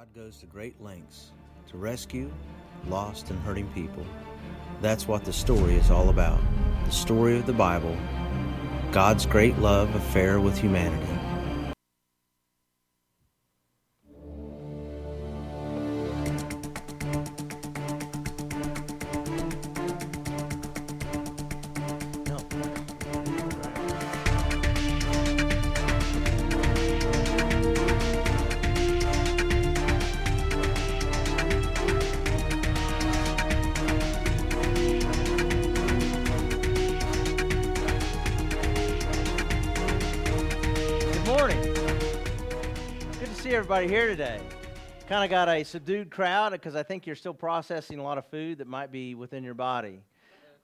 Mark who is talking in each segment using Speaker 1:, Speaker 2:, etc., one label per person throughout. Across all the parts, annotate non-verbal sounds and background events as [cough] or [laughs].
Speaker 1: God goes to great lengths to rescue lost and hurting people. That's what the story is all about. The story of the Bible, God's great love affair with humanity.
Speaker 2: Kind of got a subdued crowd because I think you're still processing a lot of food that might be within your body.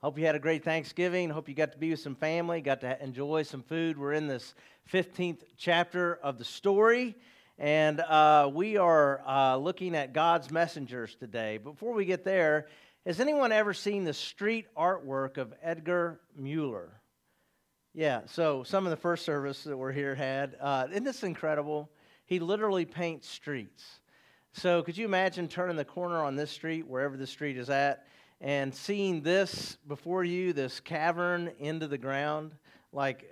Speaker 2: Hope you had a great Thanksgiving. Hope you got to be with some family, got to enjoy some food. We're in this 15th chapter of the story, and uh, we are uh, looking at God's messengers today. Before we get there, has anyone ever seen the street artwork of Edgar Mueller? Yeah, so some of the first service that we're here had. Uh, isn't this incredible? He literally paints streets. So could you imagine turning the corner on this street, wherever the street is at, and seeing this before you, this cavern into the ground? Like,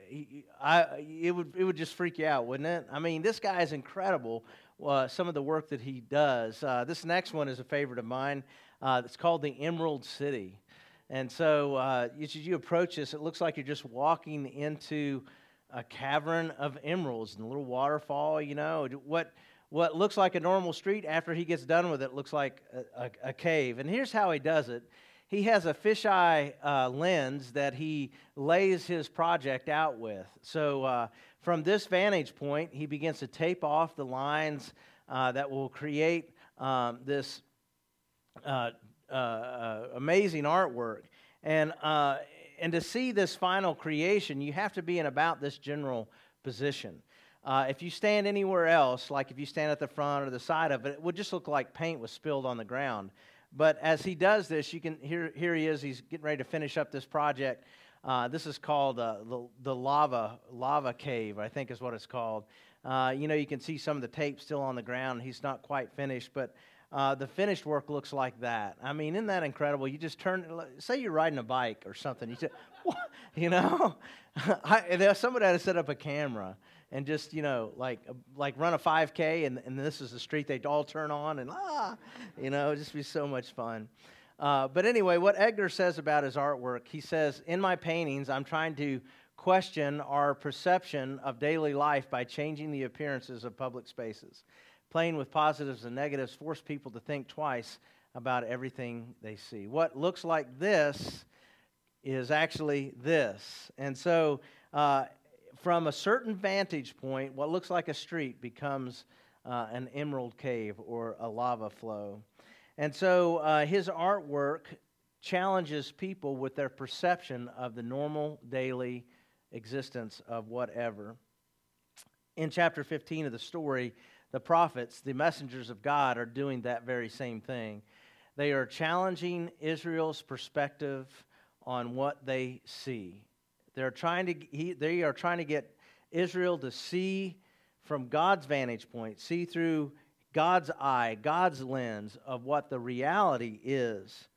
Speaker 2: I, it would, it would just freak you out, wouldn't it? I mean, this guy is incredible. Uh, some of the work that he does. Uh, this next one is a favorite of mine. Uh, it's called the Emerald City. And so, uh, as you approach this, it looks like you're just walking into a cavern of emeralds and a little waterfall. You know, what what looks like a normal street after he gets done with it looks like a, a, a cave. And here's how he does it: he has a fisheye uh, lens that he lays his project out with. So, uh, from this vantage point, he begins to tape off the lines uh, that will create um, this uh, uh, uh, amazing artwork. And, and to see this final creation, you have to be in about this general position. Uh, if you stand anywhere else, like if you stand at the front or the side of it, it would just look like paint was spilled on the ground. But as he does this, you can here here he is. He's getting ready to finish up this project. Uh, this is called uh, the the lava lava cave, I think is what it's called. Uh, you know, you can see some of the tape still on the ground. He's not quite finished, but uh, the finished work looks like that. I mean, isn't that incredible? You just turn, say you're riding a bike or something. You say, what? [laughs] you know, [laughs] I, somebody had to set up a camera and just, you know, like like run a 5K, and, and this is the street they all turn on, and ah, you know, it'd just be so much fun. Uh, but anyway, what Edgar says about his artwork, he says, in my paintings, I'm trying to question our perception of daily life by changing the appearances of public spaces. Playing with positives and negatives force people to think twice about everything they see. What looks like this is actually this. And so, uh, from a certain vantage point, what looks like a street becomes uh, an emerald cave or a lava flow. And so, uh, his artwork challenges people with their perception of the normal daily existence of whatever. In chapter 15 of the story, the prophets, the messengers of God, are doing that very same thing. They are challenging Israel's perspective on what they see. They're trying to, he, they are trying to get Israel to see from God's vantage point, see through God's eye, God's lens of what the reality is.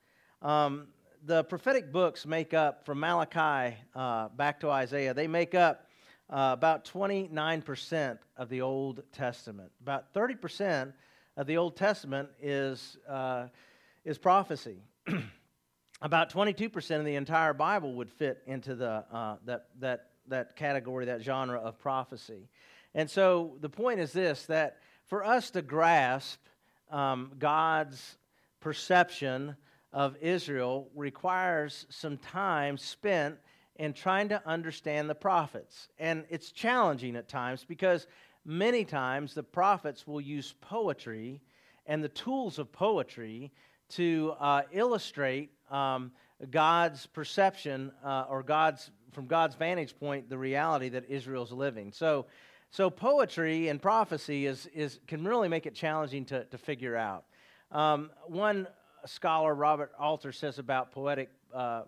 Speaker 2: Um, the prophetic books make up, from Malachi uh, back to Isaiah, they make up uh, about 29% of the Old Testament. About 30% of the Old Testament is, uh, is prophecy. [clears throat] about 22% of the entire Bible would fit into the, uh, that, that, that category, that genre of prophecy. And so the point is this that for us to grasp um, God's perception of Israel requires some time spent in trying to understand the prophets. And it's challenging at times because many times the prophets will use poetry and the tools of poetry to uh, illustrate um, God's perception uh, or God's from God's vantage point the reality that Israel's living. So, so poetry and prophecy is, is can really make it challenging to, to figure out. Um, one scholar, Robert Alter, says about poetic uh,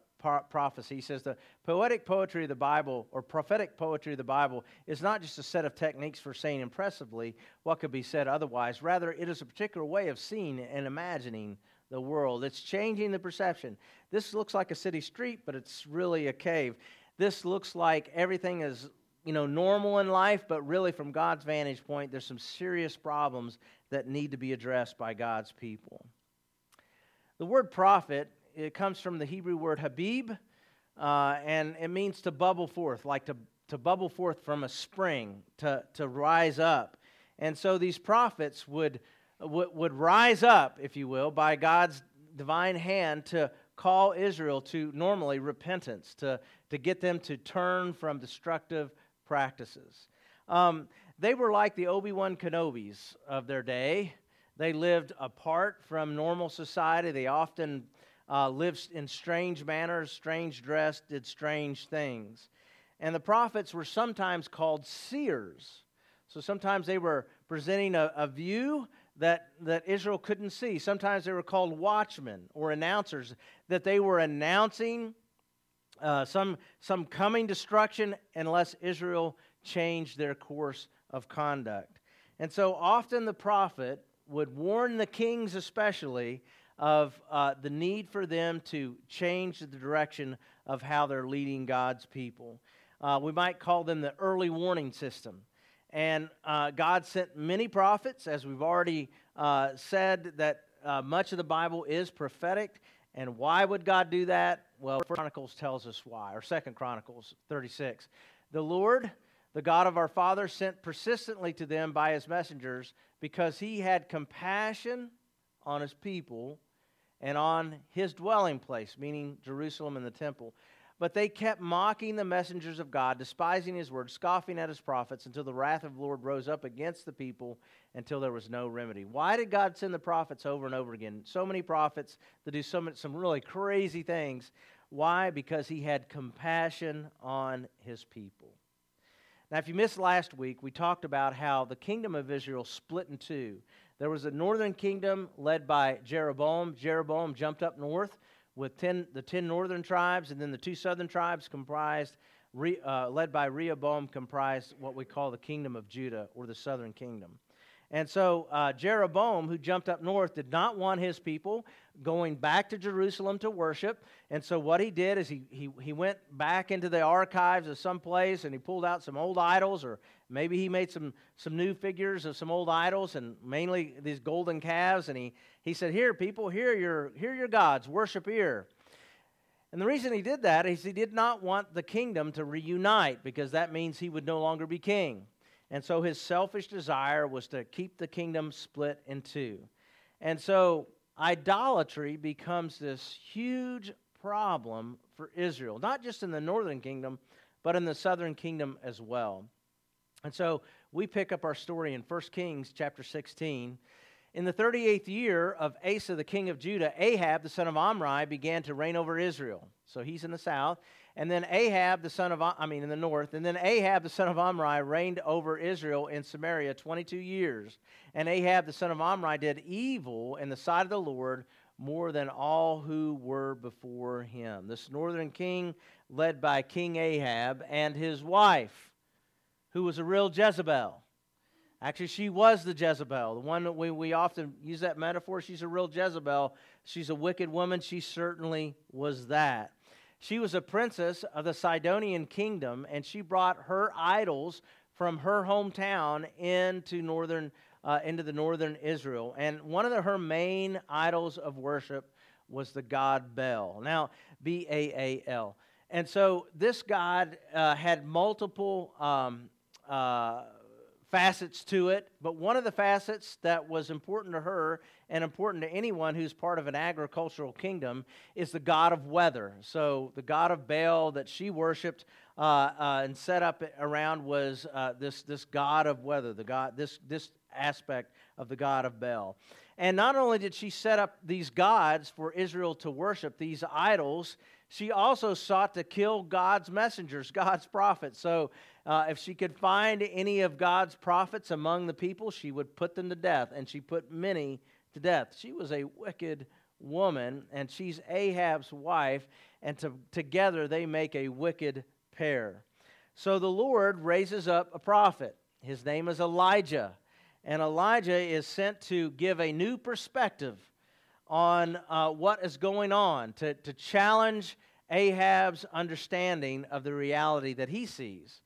Speaker 2: prophecy. He says the poetic poetry of the Bible, or prophetic poetry of the Bible, is not just a set of techniques for saying impressively what could be said otherwise. Rather, it is a particular way of seeing and imagining the world. It's changing the perception. This looks like a city street, but it's really a cave. This looks like everything is you know normal in life, but really from God's vantage point, there's some serious problems that need to be addressed by God's people. The word prophet it comes from the Hebrew word nabi, uh, and it means to bubble forth, like to, to bubble forth from a spring, to, to rise up. And so these prophets would, would, would rise up, if you will, by God's divine hand to call Israel to normally repentance, to, to get them to turn from destructive practices. Um, they were like the Obi Wan Kenobis of their day. They lived apart from normal society. They often uh, lived in strange manners, strange dress, did strange things. And the prophets were sometimes called seers. So sometimes they were presenting a, a view that, that Israel couldn't see. Sometimes they were called watchmen or announcers, that they were announcing uh, some, some coming destruction unless Israel changed their course of conduct. And so often the prophet would warn the kings, especially, of uh, the need for them to change the direction of how they're leading God's people. Uh, we might call them the early warning system. And uh, God sent many prophets, as we've already uh, said, that uh, much of the Bible is prophetic. And why would God do that? Well, Chronicles tells us why, or Second Chronicles 36. The Lord, the God of our father, sent persistently to them by his messengers because he had compassion on his people and on his dwelling place, meaning Jerusalem and the temple. But they kept mocking the messengers of God, despising his word, scoffing at his prophets, until the wrath of the Lord rose up against the people until there was no remedy. Why did God send the prophets over and over again? So many prophets that do so many, some really crazy things. Why? Because he had compassion on his people. Now, if you missed last week, we talked about how the kingdom of Israel split in two. There was a northern kingdom led by Jeroboam. Jeroboam jumped up north with ten, the ten northern tribes, and then the two southern tribes comprised, uh, led by Rehoboam, comprised what we call the kingdom of Judah or the southern kingdom. And so uh, Jeroboam, who jumped up north, did not want his people going back to Jerusalem to worship. And so what he did is he, he, he went back into the archives of some place and he pulled out some old idols, or maybe he made some, some new figures of some old idols, and mainly these golden calves. And he, he said, Here, people, here your, here your gods, worship here. And the reason he did that is he did not want the kingdom to reunite because that means he would no longer be king. And so his selfish desire was to keep the kingdom split in two. And so idolatry becomes this huge problem for Israel, not just in the northern kingdom, but in the southern kingdom as well. And so we pick up our story in 1 Kings chapter 16. In the 38th year of Asa, the king of Judah, Ahab, the son of Omri, began to reign over Israel. So he's in the south. And then Ahab, the son of, I mean, in the north, and then Ahab, the son of Omri, reigned over Israel in Samaria 22 years. And Ahab, the son of Omri, did evil in the sight of the Lord more than all who were before him. This northern king, led by King Ahab and his wife, who was a real Jezebel. Actually, she was the Jezebel. The one that we, we often use that metaphor. She's a real Jezebel. She's a wicked woman. She certainly was that. She was a princess of the Sidonian kingdom, and she brought her idols from her hometown into northern uh, into the northern Israel. And one of the, her main idols of worship was the god Baal. Now, B A A L. And so this god uh, had multiple um, uh, facets to it, but one of the facets that was important to her and important to anyone who's part of an agricultural kingdom is the god of weather. So the god of Baal that she worshipped uh, uh, and set up around was uh, this, this god of weather, the god, this, this aspect of the god of Baal. And not only did she set up these gods for Israel to worship, these idols, she also sought to kill God's messengers, [laughs] God's prophets. So uh, if she could find any of God's prophets among the people, she would put them to death, and she put many to death. She was a wicked woman, and she's Ahab's wife, and to, together they make a wicked pair. So the Lord raises up a prophet. His name is Elijah. And Elijah is sent to give a new perspective on uh, what is going on, to, to challenge Ahab's understanding of the reality that he sees.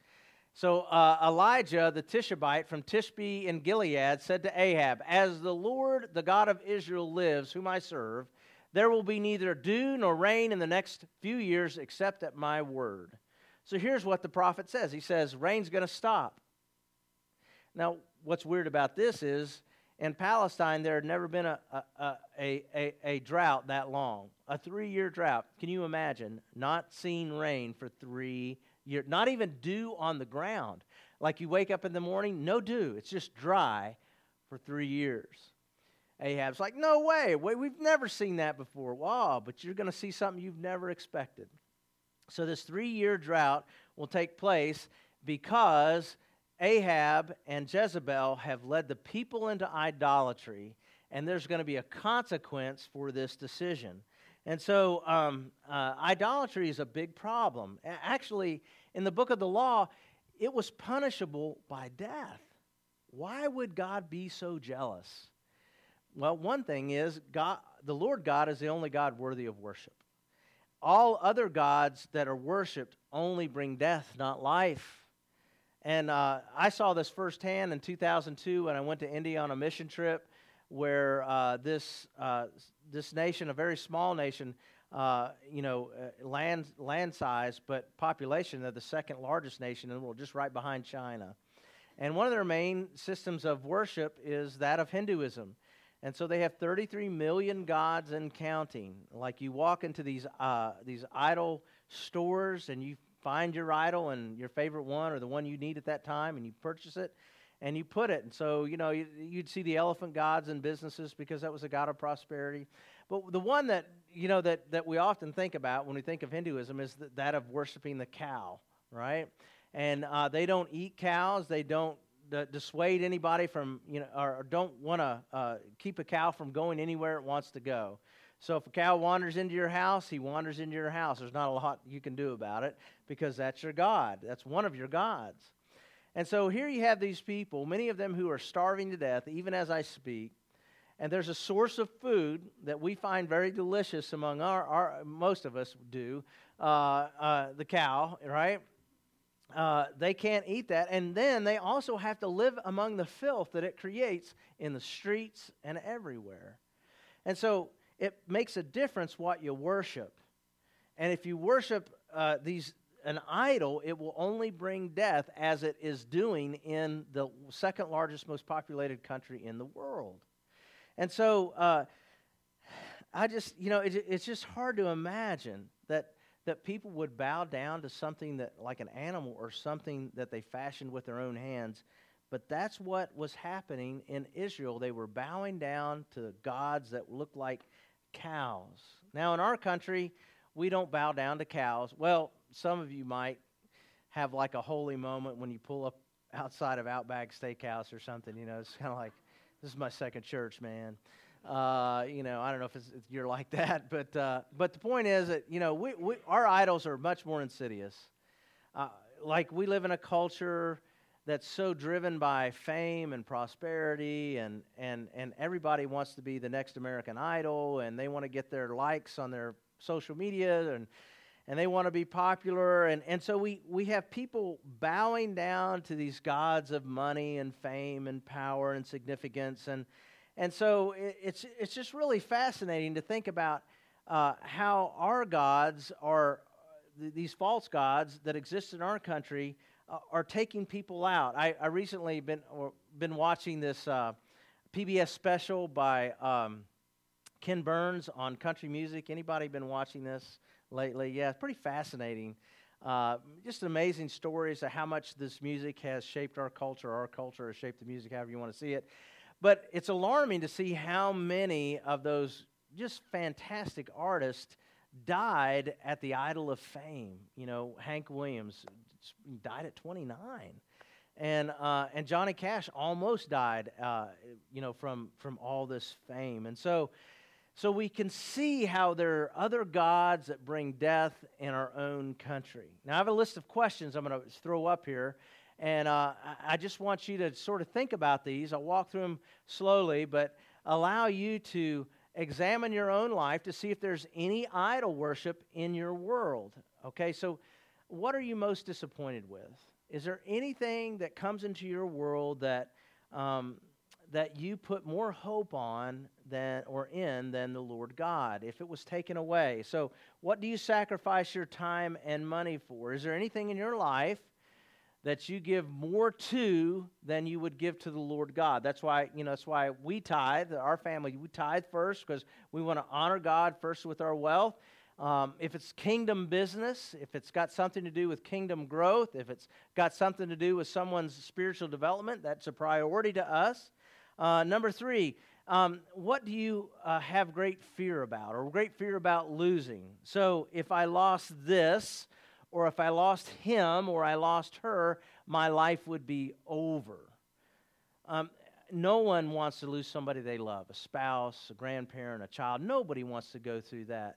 Speaker 2: So uh, Elijah, the Tishbite from Tishbe in Gilead, said to Ahab, As the Lord, the God of Israel, lives, whom I serve, there will be neither dew nor rain in the next few years except at my word. So here's what the prophet says He says, Rain's going to stop. Now, what's weird about this is in Palestine, there had never been a, a, a, a, a drought that long, a three year drought. Can you imagine not seeing rain for three years? Not even dew on the ground. Like you wake up in the morning, no dew. It's just dry for three years. Ahab's like, no way. We've never seen that before. Wow, but you're going to see something you've never expected. So, this three year drought will take place because Ahab and Jezebel have led the people into idolatry, and there's going to be a consequence for this decision. And so, um, uh, idolatry is a big problem. Actually, in the book of the law, it was punishable by death. Why would God be so jealous? Well, one thing is, God, the Lord God is the only God worthy of worship. All other gods that are worshiped only bring death, not life. And uh, I saw this firsthand in 2002 when I went to India on a mission trip, where uh, this uh, this nation, a very small nation, uh, you know, uh, land land size, but population, they're the second largest nation in the world, just right behind China. And one of their main systems of worship is that of Hinduism. And so they have 33 million gods and counting. Like you walk into these uh, these idol stores and you find your idol and your favorite one or the one you need at that time and you purchase it and you put it. And so, you know, you'd see the elephant gods in businesses because that was a god of prosperity. But the one that, you know, that, that we often think about when we think of Hinduism is that of worshiping the cow, right? And uh, they don't eat cows. They don't uh, dissuade anybody from, you know, or, or don't want to uh, keep a cow from going anywhere it wants to go. So if a cow wanders into your house, he wanders into your house. There's not a lot you can do about it because that's your God. That's one of your gods. And so here you have these people, many of them who are starving to death, even as I speak. And there's a source of food that we find very delicious among our, our most of us do, uh, uh, the cow, right? Uh, they can't eat that. And then they also have to live among the filth that it creates in the streets and everywhere. And so it makes a difference what you worship. And if you worship uh, these an idol, it will only bring death as it is doing in the second largest, most populated country in the world. And so uh, I just, you know, it, it's just hard to imagine that, that people would bow down to something that, like an animal or something that they fashioned with their own hands but that's what was happening in Israel. They were bowing down to gods that looked like cows. Now, in our country, we don't bow down to cows. Well, some of you might have like a holy moment when you pull up outside of Outback Steakhouse or something. You know, it's kind of like, this is my second church, man. Uh, you know, I don't know if, if you're like [laughs] that, but uh, but the point is that you know we, we our idols are much more insidious. Uh, like we live in a culture that's so driven by fame and prosperity and, and, and everybody wants to be the next American Idol and they want to get their likes on their social media and, and they want to be popular. And, and so we, we have people bowing down to these gods of money and fame and power and significance. And, and so it, it's, it's just really fascinating to think about uh, how our gods are, these false gods that exist in our country – uh, are taking people out. I, I recently been been watching this uh, PBS special by um, Ken Burns on country music. Anybody been watching this lately? Yeah, it's pretty fascinating. Uh, just amazing stories of how much this music has shaped our culture. Our culture has shaped the music, however you want to see it. But it's alarming to see how many of those just fantastic artists died at the idol of fame. You know, Hank Williams died at 29. And, uh, and Johnny Cash almost died, uh, you know, from, from all this fame. And so So we can see how there are other gods that bring death in our own country. Now, I have a list of questions I'm going to throw up here, and uh, I just want you to sort of think about these. I'll walk through them slowly, but allow you to examine your own life to see if there's any idol worship in your world. Okay, so what are you most disappointed with? Is there anything that comes into your world that um, that you put more hope on than or in than the Lord God if it was taken away. So, what do you sacrifice your time and money for? Is there anything in your life that you give more to than you would give to the Lord God? That's why, you know, that's why we tithe, our family, we tithe first because we want to honor God first with our wealth. Um, if it's kingdom business, if it's got something to do with kingdom growth, if it's got something to do with someone's spiritual development, that's a priority to us. Uh, number three, um, what do you uh, have great fear about or great fear about losing? So if I lost this, or if I lost him, or I lost her, my life would be over. Um, no one wants to lose somebody they love a spouse, a grandparent, a child. Nobody wants to go through that.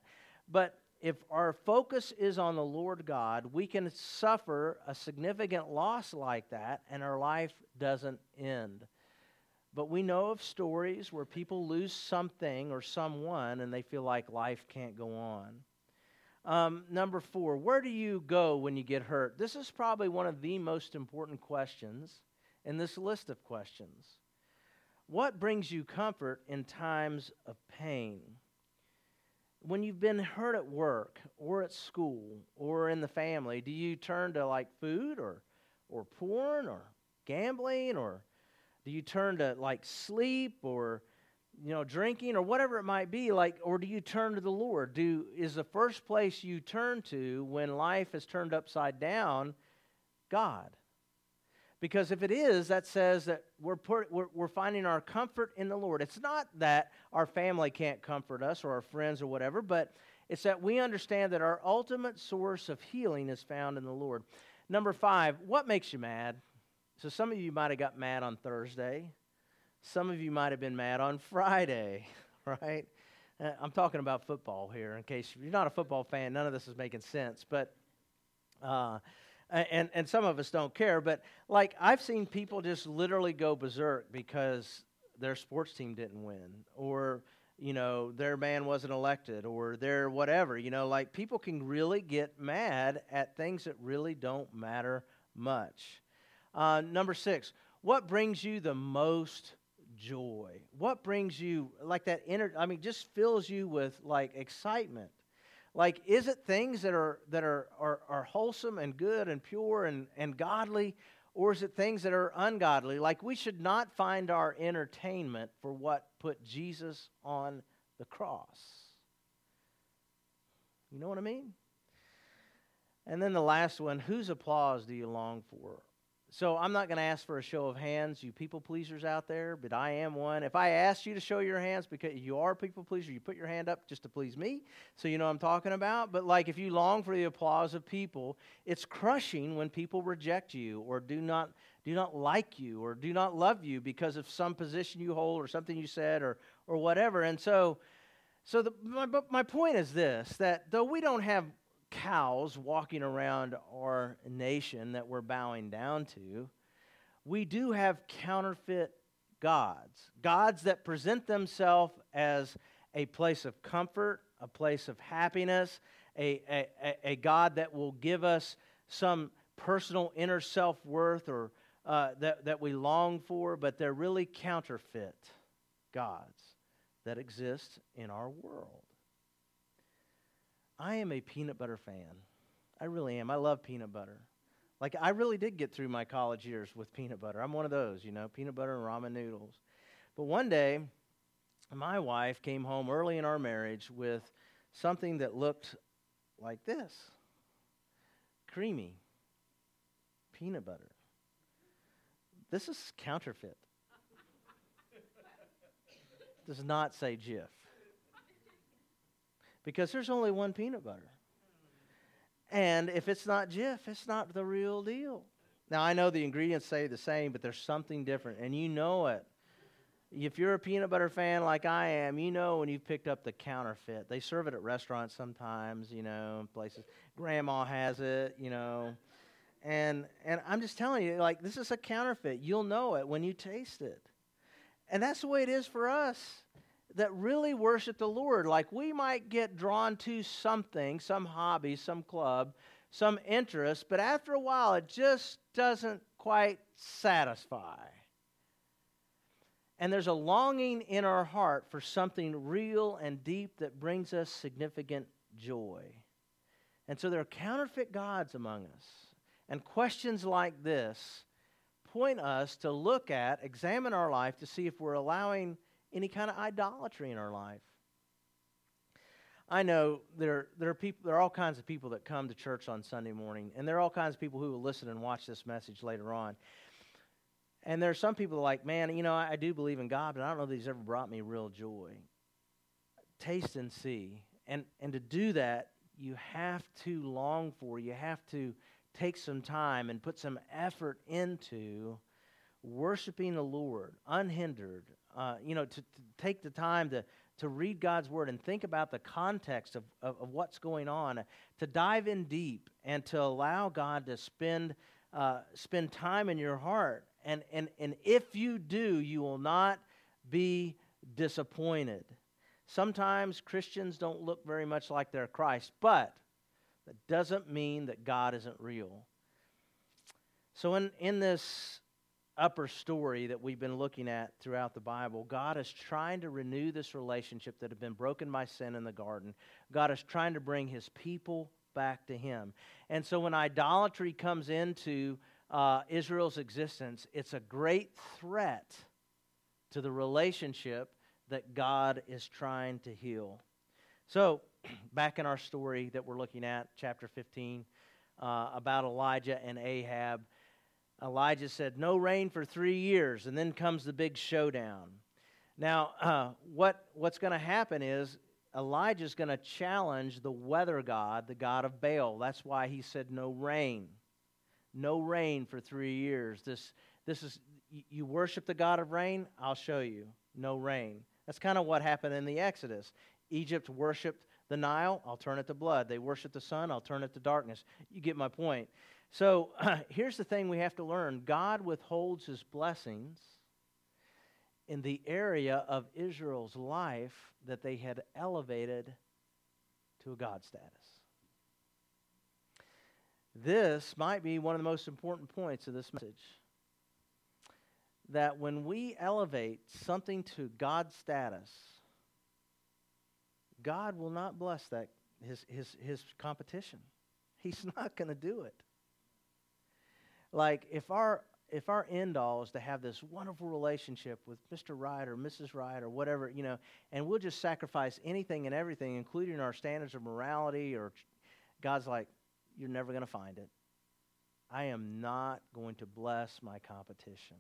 Speaker 2: But if our focus is on the Lord God, we can suffer a significant loss like that, and our life doesn't end. But we know of stories where people lose something or someone and they feel like life can't go on. Um, number four, where do you go when you get hurt? This is probably one of the most important questions in this list of questions. What brings you comfort in times of pain? When you've been hurt at work or at school or in the family, do you turn to like food or, or porn or gambling or do you turn to like sleep or you know drinking or whatever it might be like or do you turn to the Lord? Do is the first place you turn to when life is turned upside down God? Because if it is, that says that we're, put, we're, we're, finding our comfort in the Lord. It's not that our family can't comfort us or our friends or whatever, but it's that we understand that our ultimate source of healing is found in the Lord. Number five, what makes you mad? So some of you might have got mad on Thursday. Some of you might have been mad on Friday, [laughs] right? Uh, I'm talking about football here. In case you're not a football fan, none of this is making sense. But uh, and and some of us don't care. But like I've seen people just literally go berserk because their sports team didn't win, or you know their man wasn't elected, or their whatever. You know, like people can really get mad at things that really don't matter much. Uh, number six, what brings you the most joy? What brings you like that inner, I mean, just fills you with like excitement? Like, is it things that are that are, are, are wholesome and good and pure and, and godly, or is it things that are ungodly? Like, we should not find our entertainment for what put Jesus on the cross. You know what I mean? And then the last one whose applause do you long for? So I'm not going to ask for a show of hands, you people pleasers out there, but I am one. If I asked you to show your hands because you are a people pleaser, you put your hand up just to please me, so you know I'm talking about. But like if you long for the applause of people, it's crushing when people reject you or do not do not like you or do not love you because of some position you hold or something you said or or whatever. And so so the, my, my point is this that though we don't have cows walking around our nation that we're bowing down to, we do have counterfeit gods. Gods that present themselves as a place of comfort, a place of happiness, a, a, a God that will give us some personal inner self worth or uh, that, that we long for, but they're really counterfeit gods that exist in our world. I am a peanut butter fan. I really am. I love peanut butter. Like, I really did get through my college years with peanut butter. I'm one of those, you know, peanut butter and ramen noodles. But one day, my wife came home early in our marriage with something that looked like this creamy peanut butter. This is counterfeit. Does not say Jif because there's only one peanut butter. And if it's not Jif, it's not the real deal. Now, I know the ingredients say the same, but there's something different, and you know it. if you're a peanut butter fan like I am, you know when you've picked up the counterfeit. They serve it at restaurants sometimes, you know, places. Grandma has it, you know. And and I'm just telling you, like this is a counterfeit. You'll know it when you taste it. And that's the way it is for us that really worship the Lord. Like we might get drawn to something, some hobby, some club, some interest, but after a while it just doesn't quite satisfy. And there's a longing in our heart for something real and deep that brings us significant joy. And so there are counterfeit gods among us. And questions like this point us to look at, examine our life to see if we're allowing any kind of idolatry in our life. I know there, there are people there are all kinds of people that come to church on Sunday morning, and there are all kinds of people who will listen and watch this message later on. And there are some people like, man, you know, I, I do believe in God, but I don't know that He's ever brought me real joy. Taste and see. And and to do that, you have to long for, you have to take some time and put some effort into worshiping the Lord unhindered. Uh, you know, to, to, take the time to, to read God's Word and think about the context of, of, of what's going on, to dive in deep and to allow God to spend, uh, spend time in your heart. And, and, and if you do, you will not be disappointed. Sometimes Christians don't look very much like their Christ, but that doesn't mean that God isn't real. So, in, in this upper story that we've been looking at throughout the Bible, God is trying to renew this relationship that had been broken by sin in the garden. God is trying to bring his people back to him. And so, when idolatry comes into uh, Israel's existence, it's a great threat to the relationship that God is trying to heal. So, [clears throat] back in our story that we're looking at, chapter 15, uh, about Elijah and Ahab, Elijah said, No rain for three years, and then comes the big showdown. Now, uh, what, what's going to happen is Elijah's going to challenge the weather god, the god of Baal. That's why he said, No rain. No rain for three years. This, this is, you worship the God of rain? I'll show you. No rain. That's kind of what happened in the Exodus. Egypt worshiped the Nile, I'll turn it to blood. They worship the sun, I'll turn it to darkness. You get my point. So [clears throat] here's the thing we have to learn God withholds his blessings in the area of Israel's life that they had elevated to a God status. This might be one of the most important points of this message. That when we elevate something to God's status, God will not bless that his his his competition. He's [laughs] not going to do it. Like if our if our end all is to have this wonderful relationship with Mr. Right or Mrs. Right or whatever, you know, and we'll just sacrifice anything and everything, including our standards of morality, or God's like, you're never going to find it. I am not going to bless my competition.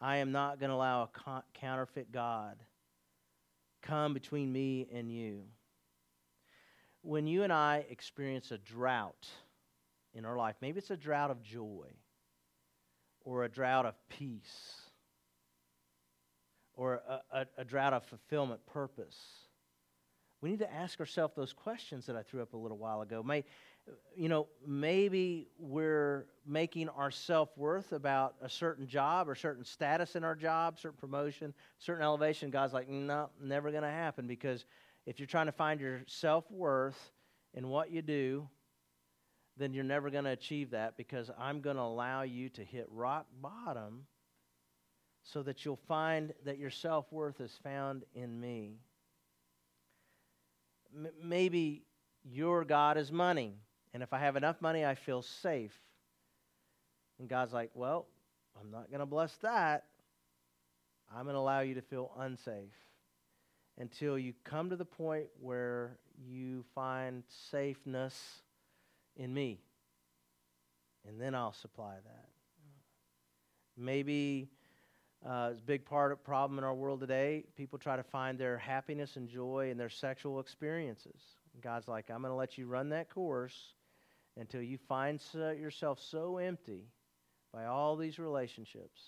Speaker 2: I am not going to allow a co- counterfeit God come between me and you. When you and I experience a drought in our life, maybe it's a drought of joy or a drought of peace or a, a, a drought of fulfillment, purpose. We need to ask ourselves those questions that I threw up a little while ago. May, you know, maybe we're making our self worth about a certain job or certain status in our job, certain promotion, certain elevation. God's like, no, never going to happen because if you're trying to find your self worth in what you do, then you're never going to achieve that because I'm going to allow you to hit rock bottom so that you'll find that your self worth is found in me. M- maybe your God is money. And if I have enough money, I feel safe. And God's like, well, I'm not going to bless that. I'm going to allow you to feel unsafe until you come to the point where you find safeness in me. And then I'll supply that. Maybe uh, it's a big part of problem in our world today. People try to find their happiness and joy in their sexual experiences. God's like, I'm going to let you run that course until you find yourself so empty by all these relationships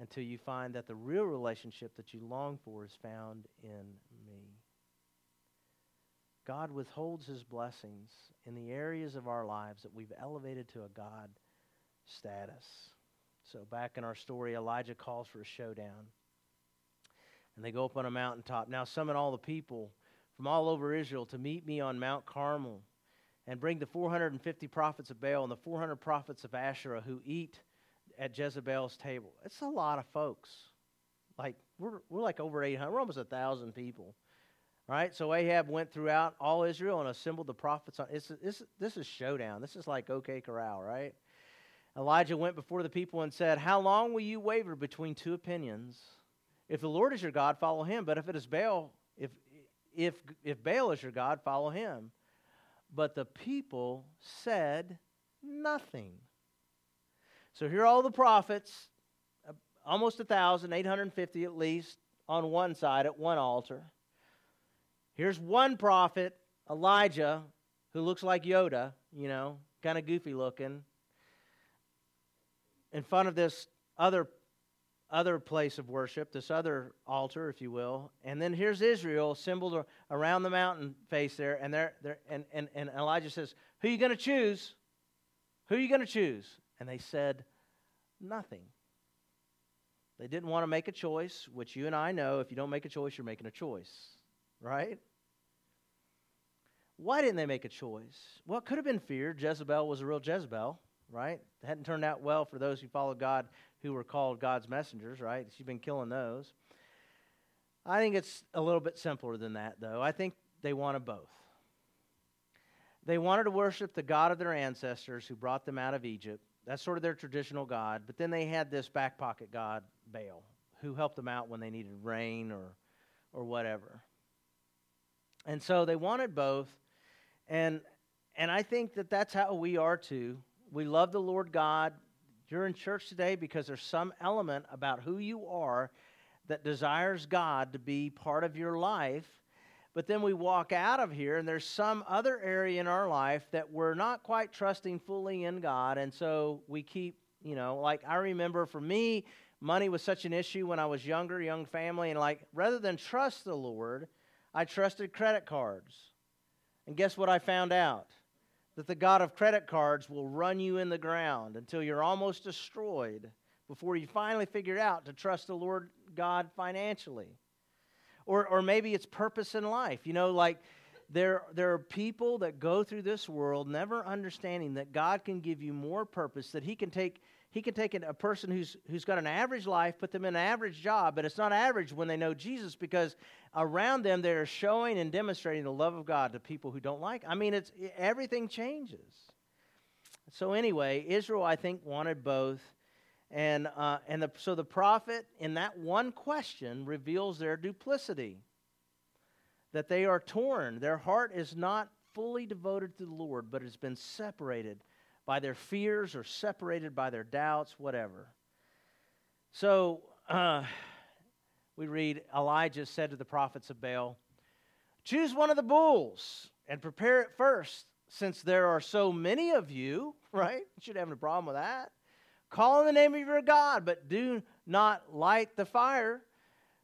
Speaker 2: until you find that the real relationship that you long for is found in me. God withholds his blessings in the areas of our lives that we've elevated to a God status. So, back in our story, Elijah calls for a showdown. And they go up on a mountaintop. Now, summon all the people from all over Israel to meet me on Mount Carmel and bring the 450 prophets of Baal and the 400 prophets of Asherah who eat at Jezebel's table. It's a lot of folks. Like, we're, we're like over 800, we're almost 1,000 people. Right? So Ahab went throughout all Israel and assembled the prophets. On, it's, it's, this is showdown. This is like OK Corral, right? Elijah went before the people and said, How long will you waver between two opinions? If the Lord is your God, follow him. But if it is Baal, if, if, if Baal is your God, follow him. But the people said nothing. So here are all the prophets, uh, almost a thousand, eight hundred and fifty at least, on one side at one altar. Here's one prophet, Elijah, who looks like Yoda, you know, kind of goofy looking, in front of this other other place of worship, this other altar, if you will. And then here's Israel assembled around the mountain face there, and they're, they're, and, and, and Elijah says, Who are you going to choose? Who are you going to choose? And they said, Nothing. They didn't want to make a choice, which you and I know if you don't make a choice, you're making a choice, right? Why didn't they make a choice? Well, it could have been fear. Jezebel was a real Jezebel, right? It hadn't turned out well for those who followed God who were called God's messengers, right? She's been killing those. I think it's a little bit simpler than that, though. I think they wanted both. They wanted to worship the God of their ancestors who brought them out of Egypt. That's sort of their traditional God. But then they had this back pocket God, Baal, who helped them out when they needed rain or, or whatever. And so they wanted both. And, and I think that that's how we are too. We love the Lord God you're in church today because there's some element about who you are that desires God to be part of your life. But then we walk out of here, and there's some other area in our life that we're not quite trusting fully in God. And so we keep, you know, like I remember for me, money was such an issue when I was younger, young family. And like rather than trust the Lord, I trusted credit cards. And guess what I found out? that the God of credit cards will run you in the ground until you're almost destroyed before you finally figure out to trust the Lord God financially. Or, or maybe it's purpose in life. You know, like there, there are people that go through this world never understanding that God can give you more purpose, that He can take he can take a person who's, who's got an average life, put them in an average job, but it's not average when they know Jesus because around them they're showing and demonstrating the love of God to people who don't like. I mean, it's everything changes. So anyway, Israel, I think, wanted both. And, uh, and the, so the prophet, in that one question, reveals their duplicity that they are torn. Their heart is not fully devoted to the Lord, but has been separated by their fears or separated by their doubts, whatever. So uh, [clears throat] we read Elijah said to the prophets of Baal, Choose one of the bulls and prepare it first, since there are so many of you, [laughs] right? You shouldn't have no problem with that. Call on the name of your God, but do not light the fire.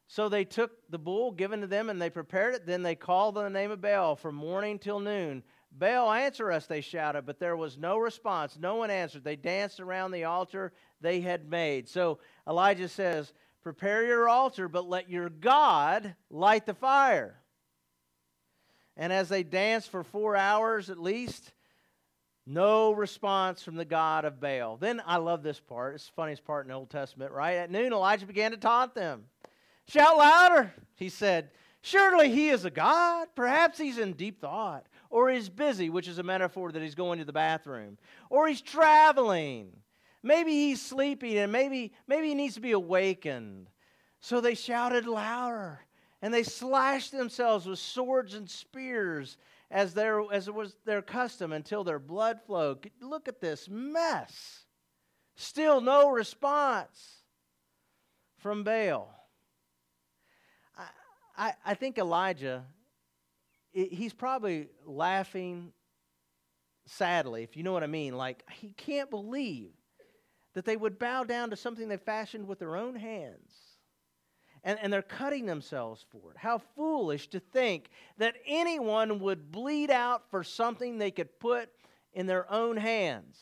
Speaker 2: So they took the bull given to them and they prepared it. Then they called on the name of Baal from morning till noon. Baal, answer us, they shouted, but there was no response. No one answered. They danced around the altar they had made. So Elijah says, Prepare your altar, but let your God light the fire. And as they danced for four hours at least, no response from the God of Baal. Then I love this part. It's the funniest part in the Old Testament, right? At noon, Elijah began to taunt them. Shout louder, he said. Surely he is a God. Perhaps he's in deep thought or he's busy, which is a metaphor that he's going to the bathroom, or he's traveling. Maybe he's sleeping and maybe, maybe he needs to be awakened. So they shouted louder and they slashed themselves with swords and spears as, their, as it was their custom until their blood flowed. Look at this mess. Still no response from Baal. I, I, I think Elijah he's probably laughing sadly, if you know what I mean. Like, he can't believe that they would bow down to something they fashioned with their own hands. And, and they're cutting themselves for it. How foolish to think that anyone would bleed out for something they could put in their own hands.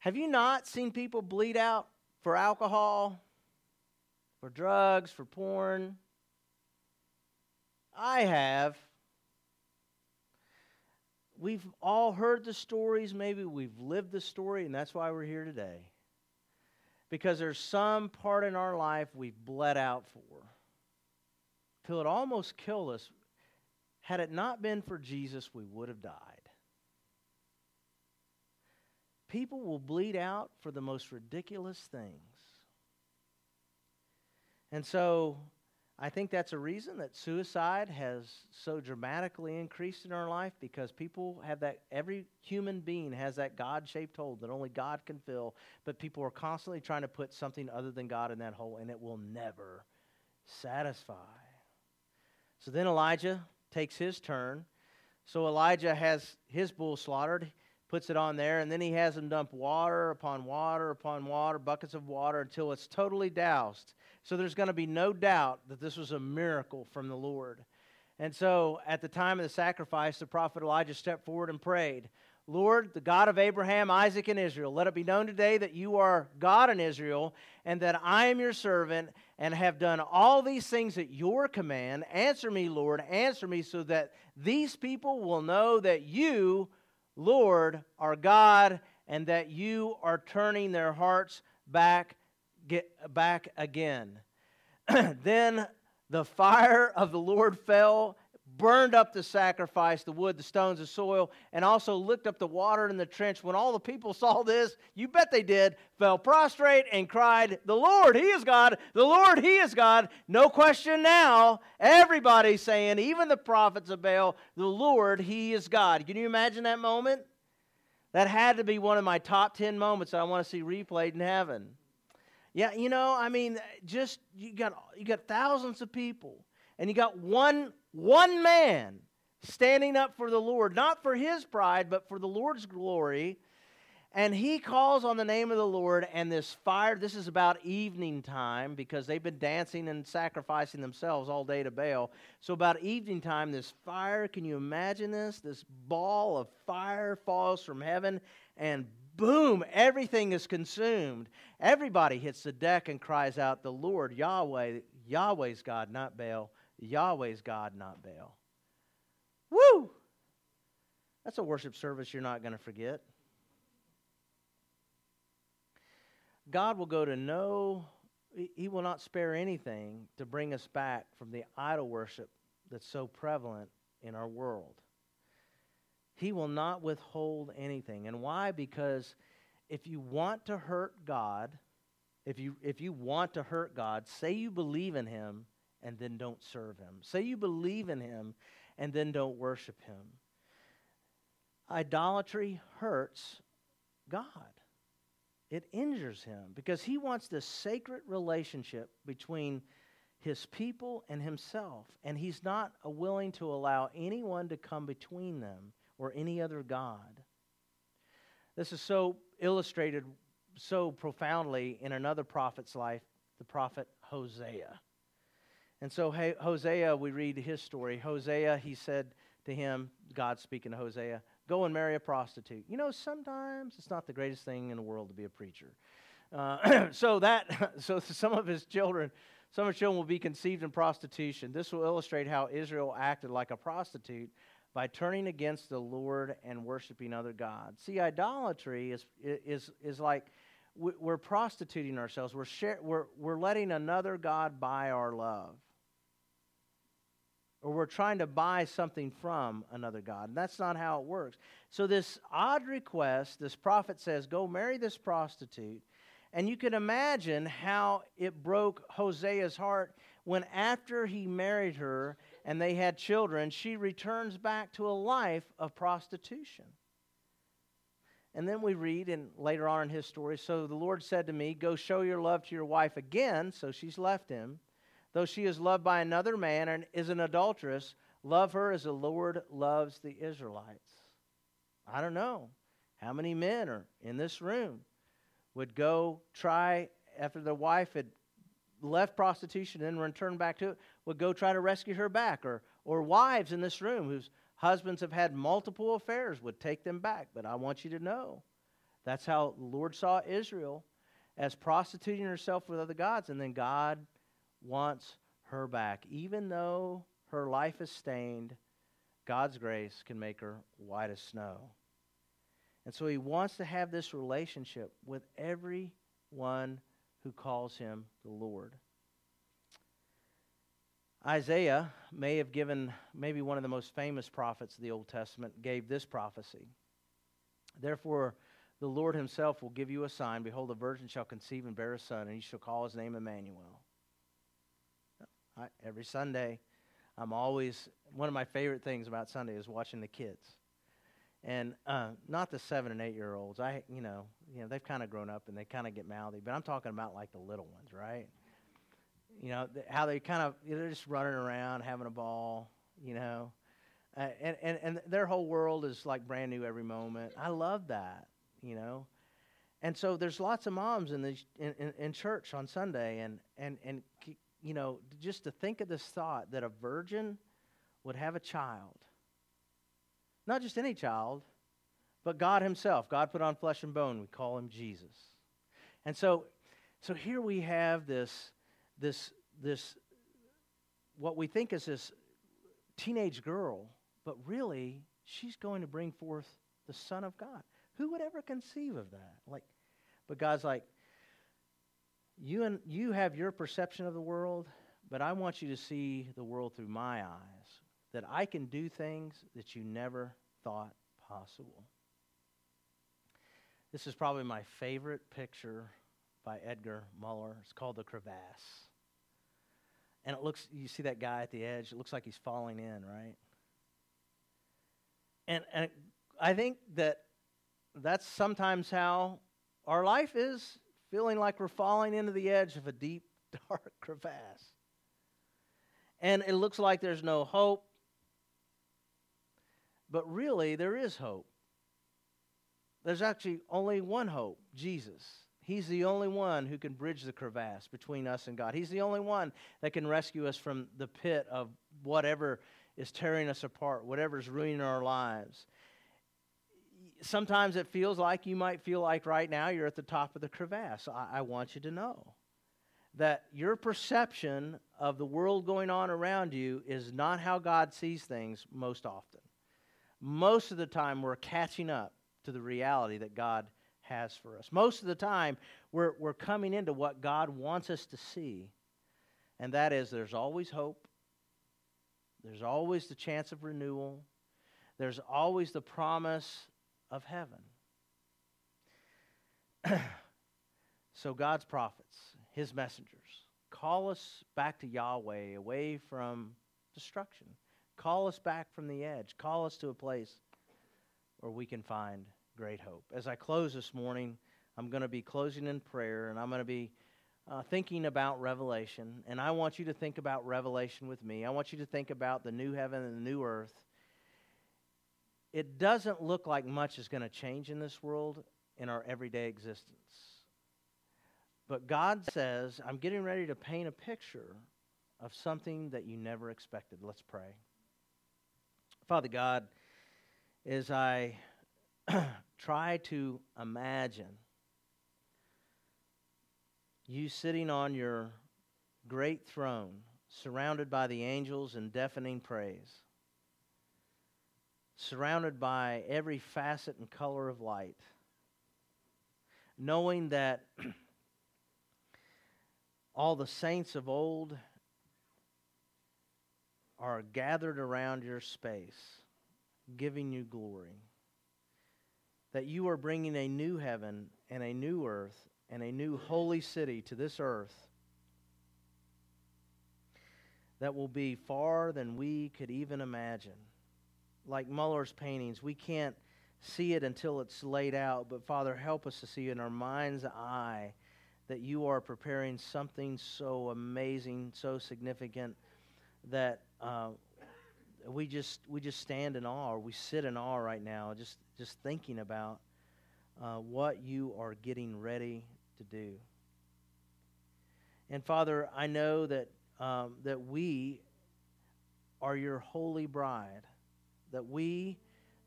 Speaker 2: Have you not seen people bleed out for alcohol, for drugs, for porn? I have. We've all heard the stories, maybe we've lived the story, and that's why we're here today. Because there's some part in our life we've bled out for. Till it almost killed us. Had it not been for Jesus, we would have died. People will bleed out for the most ridiculous things. And so I think that's a reason that suicide has so dramatically increased in our life because people have that, every human being has that God shaped hole that only God can fill, but people are constantly trying to put something other than God in that hole, and it will never satisfy. So then Elijah takes his turn. So Elijah has his bull slaughtered, puts it on there, and then he has them dump water upon water upon water, buckets of water, until it's totally doused. So there's going to be no doubt that this was a miracle from the Lord. And so at the time of the sacrifice, the prophet Elijah stepped forward and prayed, Lord, the God of Abraham, Isaac, and Israel, let it be known today that you are God in Israel, and that I am your servant, and have done all these things at your command. Answer me, Lord, answer me, so that these people will know that you, Lord, our God, and that you are turning their hearts back get back again. [clears throat] then the fire of the Lord fell, burned up the sacrifice, the wood, the stones, the soil, and also licked up the water in the trench. When all the people [laughs] saw this, you bet they did, fell prostrate and cried, The Lord, He is God! The Lord, He is God! No question now. Everybody's saying, even the prophets of Baal, The Lord, He is God. Can you imagine that moment? That had to be one of my top 10 moments that I want to see replayed in heaven. Yeah, you know, I mean, just you got you got thousands of people, and you got one one man standing up for the Lord, not for his pride, but for the Lord's glory. And he calls on the name of the Lord, and this fire, this is about evening time because they've been dancing and sacrificing themselves all day to Baal. So, about evening time, this fire, can you imagine this? This ball of fire falls from heaven and boom, everything is consumed. Everybody hits the deck and cries out, The Lord, Yahweh, Yahweh's God, not Baal. Yahweh's God, not Baal. Woo! That's a worship service you're not going to forget. God will go to no, He will not spare anything to bring us back from the idol worship that's so prevalent in our world. He will not withhold anything. And why? Because if you want to hurt God, if you, if you want to hurt God, say you believe in Him and then don't serve Him. Say you believe in Him and then don't worship Him. Idolatry hurts God. It injures him because he wants this sacred relationship between his people and himself, and he's not willing to allow anyone to come between them or any other God. This is so illustrated so profoundly in another prophet's life, the prophet Hosea. And so, Hosea, we read his story. Hosea, he said to him, God speaking to Hosea, go and marry a prostitute. You know, sometimes it's not the greatest thing in the world to be a preacher. Uh, [clears throat] so that, [laughs] so some of his children, some of his children will be conceived in prostitution. This will illustrate how Israel acted like a prostitute by turning against the Lord and worshiping other gods. See, idolatry is, is, is like we're prostituting ourselves, we're, share, we're, we're letting another God buy our love. Or we're trying to buy something from another God. And that's not how it works. So, this odd request, this prophet says, Go marry this prostitute. And you can imagine how it broke Hosea's heart when, after he married her, and they had children, she returns back to a life of prostitution. And then we read, and later on in his story, so the Lord said to me, Go show your love to your wife again. So she's left him. Though she is loved by another man and is an adulteress, love her as the Lord loves the Israelites. I don't know how many men are in this room would go try after their wife had left prostitution and returned back to it, would go try to rescue her back. Or, or wives in this room whose husbands have had multiple affairs would take them back. But I want you to know that's how the Lord saw Israel as prostituting herself with other gods. And then God wants her back. Even though her life is stained, God's grace can make her white as snow. And so he wants to have this relationship with everyone who calls him the Lord. Isaiah may have given, maybe one of the most famous prophets of the Old Testament, gave this prophecy. Therefore, the Lord himself will give you a sign. Behold, a virgin shall conceive and bear a son, and he shall call his name Emmanuel. I, every Sunday, I'm always, one of my favorite things about Sunday is watching the kids. And uh, not the seven and eight year olds. I, you know, you know, they've kind of grown up and they kind of get mouthy. But I'm talking about like the little ones, right? You know, how they kind of you know, they're just running around, having a ball. You know, uh, and, and and their whole world is like brand new every moment. I love that. You know, and so there's lots of moms in the in, in, in church on Sunday, and and and you know, just to think of this thought that a virgin would have a child not just any child, but God Himself. God put on flesh and bone. We call Him Jesus. And so, so here we have this, this, this, what we think is this teenage girl, but really, she's going to bring forth the Son of God. Who would ever conceive of that? Like, but God's like, you and you have your perception of the world, but I want you to see the world through my eyes that I can do things that you never thought possible. This is probably my favorite picture by Edgar Muller. It's called The Crevasse. And it looks, you see that guy at the edge, it looks like he's falling in, right? And, and I think that that's sometimes how our life is, feeling like we're falling into the edge of a deep, [laughs] dark crevasse. And it looks like there's no hope, but really, there is hope. There's actually only one hope Jesus. He's the only one who can bridge the crevasse between us and God. He's the only one that can rescue us from the pit of whatever is tearing us apart, whatever's ruining our lives. Sometimes it feels like you might feel like right now you're at the top of the crevasse. I, I want you to know that your perception of the world going on around you is not how God sees things most often most of the time we're catching up to the reality that God has for us. Most of the time we're, we're coming into what God wants us to see, and that is there's always hope, there's always the chance of renewal, there's always the promise of heaven. [clears throat] so God's prophets, his messengers, call us back to Yahweh, away from destruction. Call us back from the edge. Call us to a place where we can find great hope. As I close this morning, I'm going to be closing in prayer and I'm going to be uh, thinking about Revelation. And I want you to think about Revelation with me. I want you to think about the new heaven and the new earth. It doesn't look like much is going to change in this world in our everyday existence. But God says, I'm getting ready to paint a picture of something that you never expected. Let's pray. Father God, as I [clears throat] try to imagine you sitting on your great throne, surrounded by the angels in deafening praise, surrounded by every facet and color of light, knowing that [clears throat] all the saints of old are gathered around your space, giving you glory. That you are bringing a new heaven and a new earth and a new holy city to this earth that will be far than we could even imagine. Like Muller's paintings, we can't see it until it's laid out, but Father, help us to see in our mind's eye that you are preparing something so amazing, so significant that uh, we just we just stand in awe, or we sit in awe right now, just just thinking about uh, what you are getting ready to do. And Father, I know that um, that we are your holy bride. That we,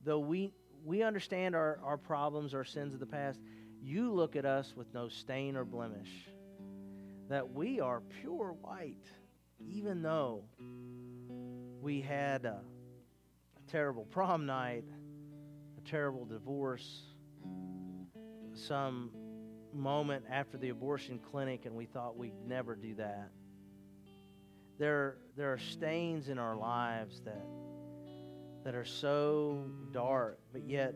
Speaker 2: though we we understand our, our problems, our sins of the past, you look at us with no stain or blemish. That we are pure white, even though we had a, a terrible prom night, a terrible divorce, some moment after the abortion clinic, and we thought we'd never do that. There, there are stains in our lives that, that are so dark, but yet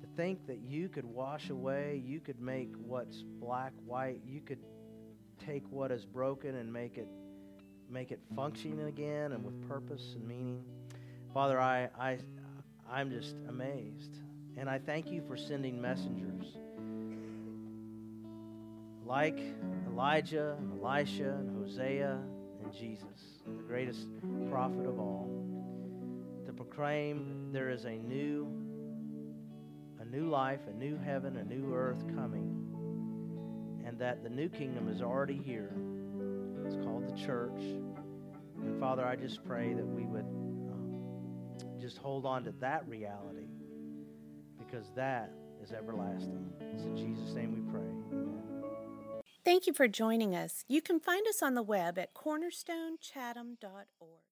Speaker 2: to think that you could wash away, you could make what's black white, you could take what is broken and make it make it functioning again and with purpose and meaning. Father, I, I I'm just amazed. And I thank you for sending messengers like Elijah Elisha and Hosea and Jesus, the greatest prophet of all, proclaim there is a new a new life, a new heaven, a new earth coming, and that the new kingdom is already here. It's called the church. And Father, I just pray that we would um, just hold on to that reality because that is everlasting. It's in Jesus' name we pray. Amen.
Speaker 3: Thank you for joining us. You can find us on the web at cornerstonechatham.org.